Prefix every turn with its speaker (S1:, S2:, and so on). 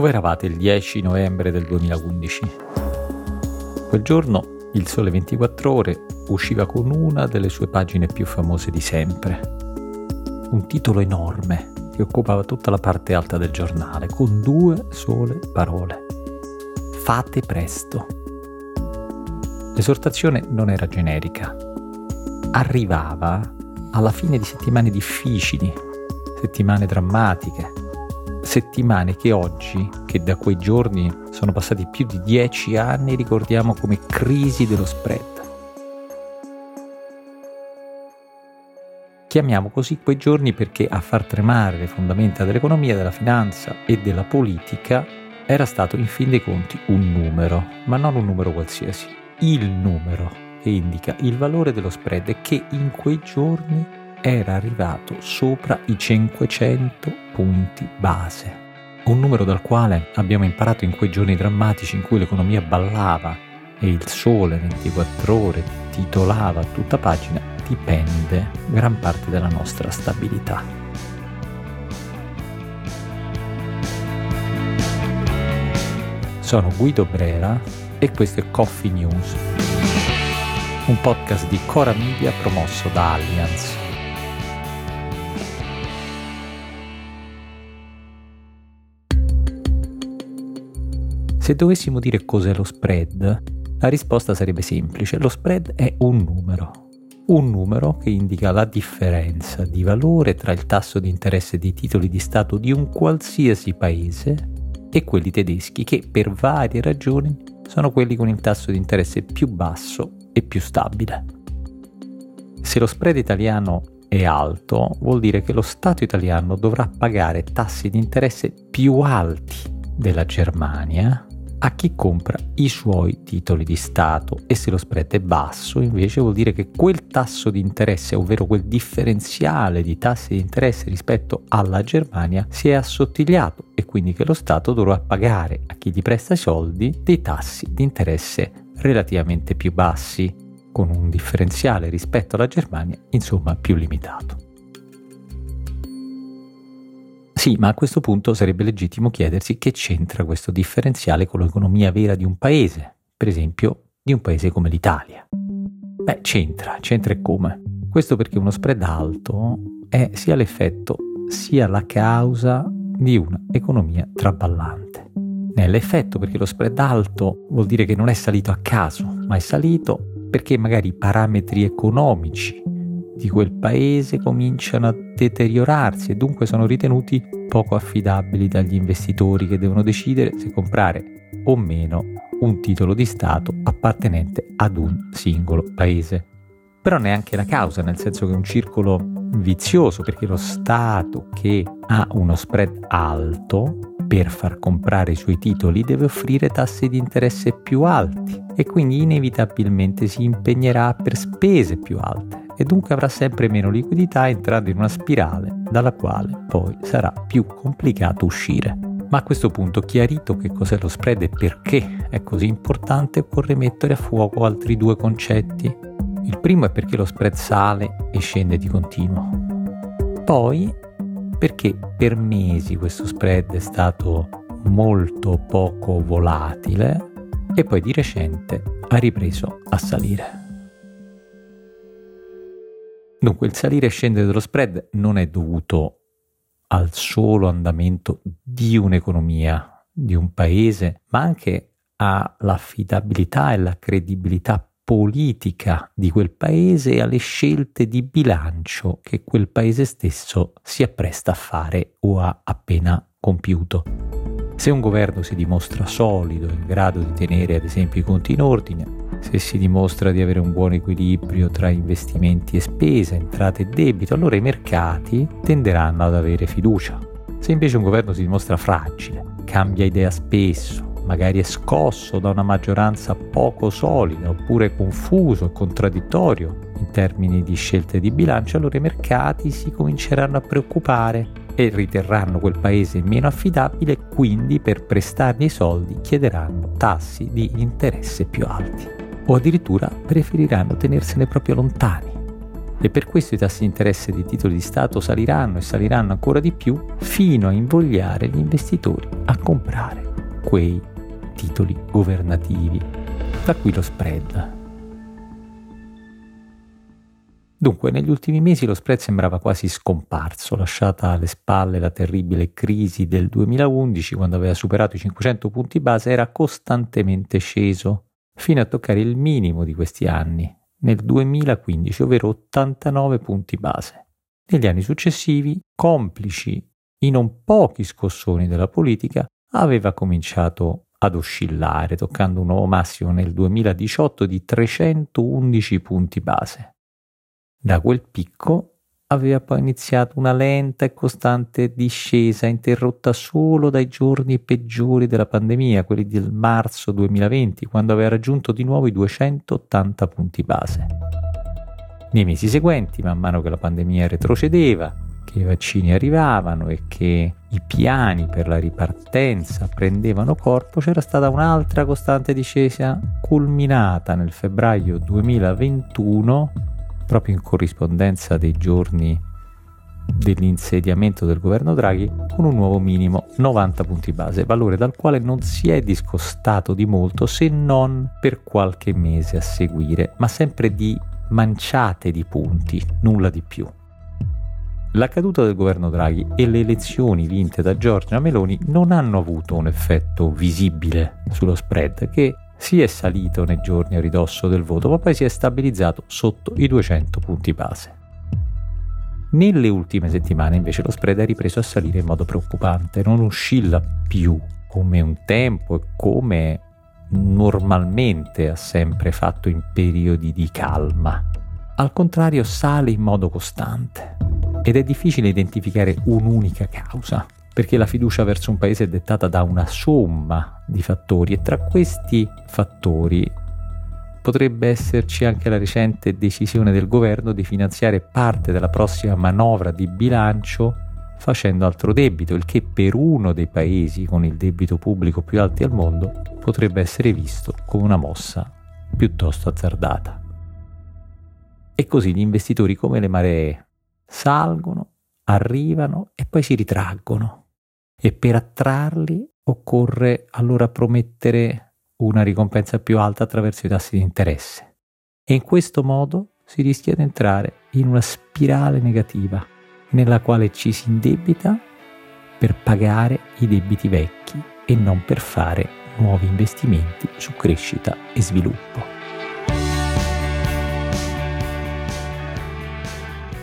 S1: Dove eravate il 10 novembre del 2011? Quel giorno il Sole 24 ore usciva con una delle sue pagine più famose di sempre. Un titolo enorme che occupava tutta la parte alta del giornale, con due sole parole. Fate presto. L'esortazione non era generica. Arrivava alla fine di settimane difficili, settimane drammatiche, settimane che oggi, che da quei giorni sono passati più di dieci anni, ricordiamo come crisi dello spread. Chiamiamo così quei giorni perché a far tremare le fondamenta dell'economia, della finanza e della politica era stato in fin dei conti un numero, ma non un numero qualsiasi, il numero che indica il valore dello spread che in quei giorni era arrivato sopra i 500 punti base. Un numero dal quale abbiamo imparato in quei giorni drammatici in cui l'economia ballava e il sole 24 ore titolava tutta pagina, dipende gran parte della nostra stabilità. Sono Guido Brera e questo è Coffee News, un podcast di Cora Media promosso da Allianz. Se dovessimo dire cos'è lo spread, la risposta sarebbe semplice. Lo spread è un numero. Un numero che indica la differenza di valore tra il tasso di interesse dei titoli di Stato di un qualsiasi paese e quelli tedeschi, che per varie ragioni sono quelli con il tasso di interesse più basso e più stabile. Se lo spread italiano è alto, vuol dire che lo Stato italiano dovrà pagare tassi di interesse più alti della Germania a chi compra i suoi titoli di Stato e se lo spread è basso invece vuol dire che quel tasso di interesse, ovvero quel differenziale di tassi di interesse rispetto alla Germania si è assottigliato e quindi che lo Stato dovrà pagare a chi gli presta i soldi dei tassi di interesse relativamente più bassi, con un differenziale rispetto alla Germania insomma più limitato. Sì, ma a questo punto sarebbe legittimo chiedersi che c'entra questo differenziale con l'economia vera di un paese, per esempio di un paese come l'Italia. Beh, c'entra, c'entra e come. Questo perché uno spread alto è sia l'effetto sia la causa di un'economia traballante. È l'effetto perché lo spread alto vuol dire che non è salito a caso, ma è salito perché magari i parametri economici di quel paese cominciano a deteriorarsi e dunque sono ritenuti poco affidabili dagli investitori che devono decidere se comprare o meno un titolo di Stato appartenente ad un singolo paese. Però neanche la causa, nel senso che è un circolo vizioso, perché lo Stato che ha uno spread alto per far comprare i suoi titoli deve offrire tassi di interesse più alti e quindi inevitabilmente si impegnerà per spese più alte e dunque avrà sempre meno liquidità entrando in una spirale dalla quale poi sarà più complicato uscire. Ma a questo punto, chiarito che cos'è lo spread e perché è così importante, occorre mettere a fuoco altri due concetti. Il primo è perché lo spread sale e scende di continuo. Poi perché per mesi questo spread è stato molto poco volatile e poi di recente ha ripreso a salire. Dunque il salire e scendere dello spread non è dovuto al solo andamento di un'economia, di un paese, ma anche all'affidabilità e alla credibilità politica di quel paese e alle scelte di bilancio che quel paese stesso si appresta a fare o ha appena compiuto. Se un governo si dimostra solido, in grado di tenere ad esempio i conti in ordine, se si dimostra di avere un buon equilibrio tra investimenti e spese, entrate e debito, allora i mercati tenderanno ad avere fiducia. Se invece un governo si dimostra fragile, cambia idea spesso, magari è scosso da una maggioranza poco solida oppure confuso e contraddittorio in termini di scelte di bilancio, allora i mercati si cominceranno a preoccupare e riterranno quel paese meno affidabile quindi per prestargli i soldi chiederanno tassi di interesse più alti o addirittura preferiranno tenersene proprio lontani. e per questo i tassi di interesse dei titoli di Stato saliranno e saliranno ancora di più fino a invogliare gli investitori a comprare quei titoli governativi. Da qui lo spread. Dunque, negli ultimi mesi lo spread sembrava quasi scomparso, lasciata alle spalle la terribile crisi del 2011, quando aveva superato i 500 punti base, era costantemente sceso, fino a toccare il minimo di questi anni, nel 2015, ovvero 89 punti base. Negli anni successivi, complici i non pochi scossoni della politica, aveva cominciato ad oscillare, toccando un nuovo massimo nel 2018 di 311 punti base. Da quel picco aveva poi iniziato una lenta e costante discesa interrotta solo dai giorni peggiori della pandemia, quelli del marzo 2020, quando aveva raggiunto di nuovo i 280 punti base. Nei mesi seguenti, man mano che la pandemia retrocedeva, che i vaccini arrivavano e che i piani per la ripartenza prendevano corpo, c'era stata un'altra costante discesa culminata nel febbraio 2021 proprio in corrispondenza dei giorni dell'insediamento del governo Draghi con un nuovo minimo 90 punti base, valore dal quale non si è discostato di molto se non per qualche mese a seguire, ma sempre di manciate di punti, nulla di più. La caduta del governo Draghi e le elezioni vinte da Giorgia Meloni non hanno avuto un effetto visibile sullo spread che si è salito nei giorni a ridosso del voto, ma poi si è stabilizzato sotto i 200 punti base. Nelle ultime settimane invece lo spread è ripreso a salire in modo preoccupante, non oscilla più come un tempo e come normalmente ha sempre fatto in periodi di calma. Al contrario sale in modo costante ed è difficile identificare un'unica causa perché la fiducia verso un paese è dettata da una somma di fattori e tra questi fattori potrebbe esserci anche la recente decisione del governo di finanziare parte della prossima manovra di bilancio facendo altro debito, il che per uno dei paesi con il debito pubblico più alto al mondo potrebbe essere visto come una mossa piuttosto azzardata. E così gli investitori come le maree salgono, arrivano e poi si ritraggono e per attrarli occorre allora promettere una ricompensa più alta attraverso i tassi di interesse. E in questo modo si rischia di entrare in una spirale negativa nella quale ci si indebita per pagare i debiti vecchi e non per fare nuovi investimenti su crescita e sviluppo.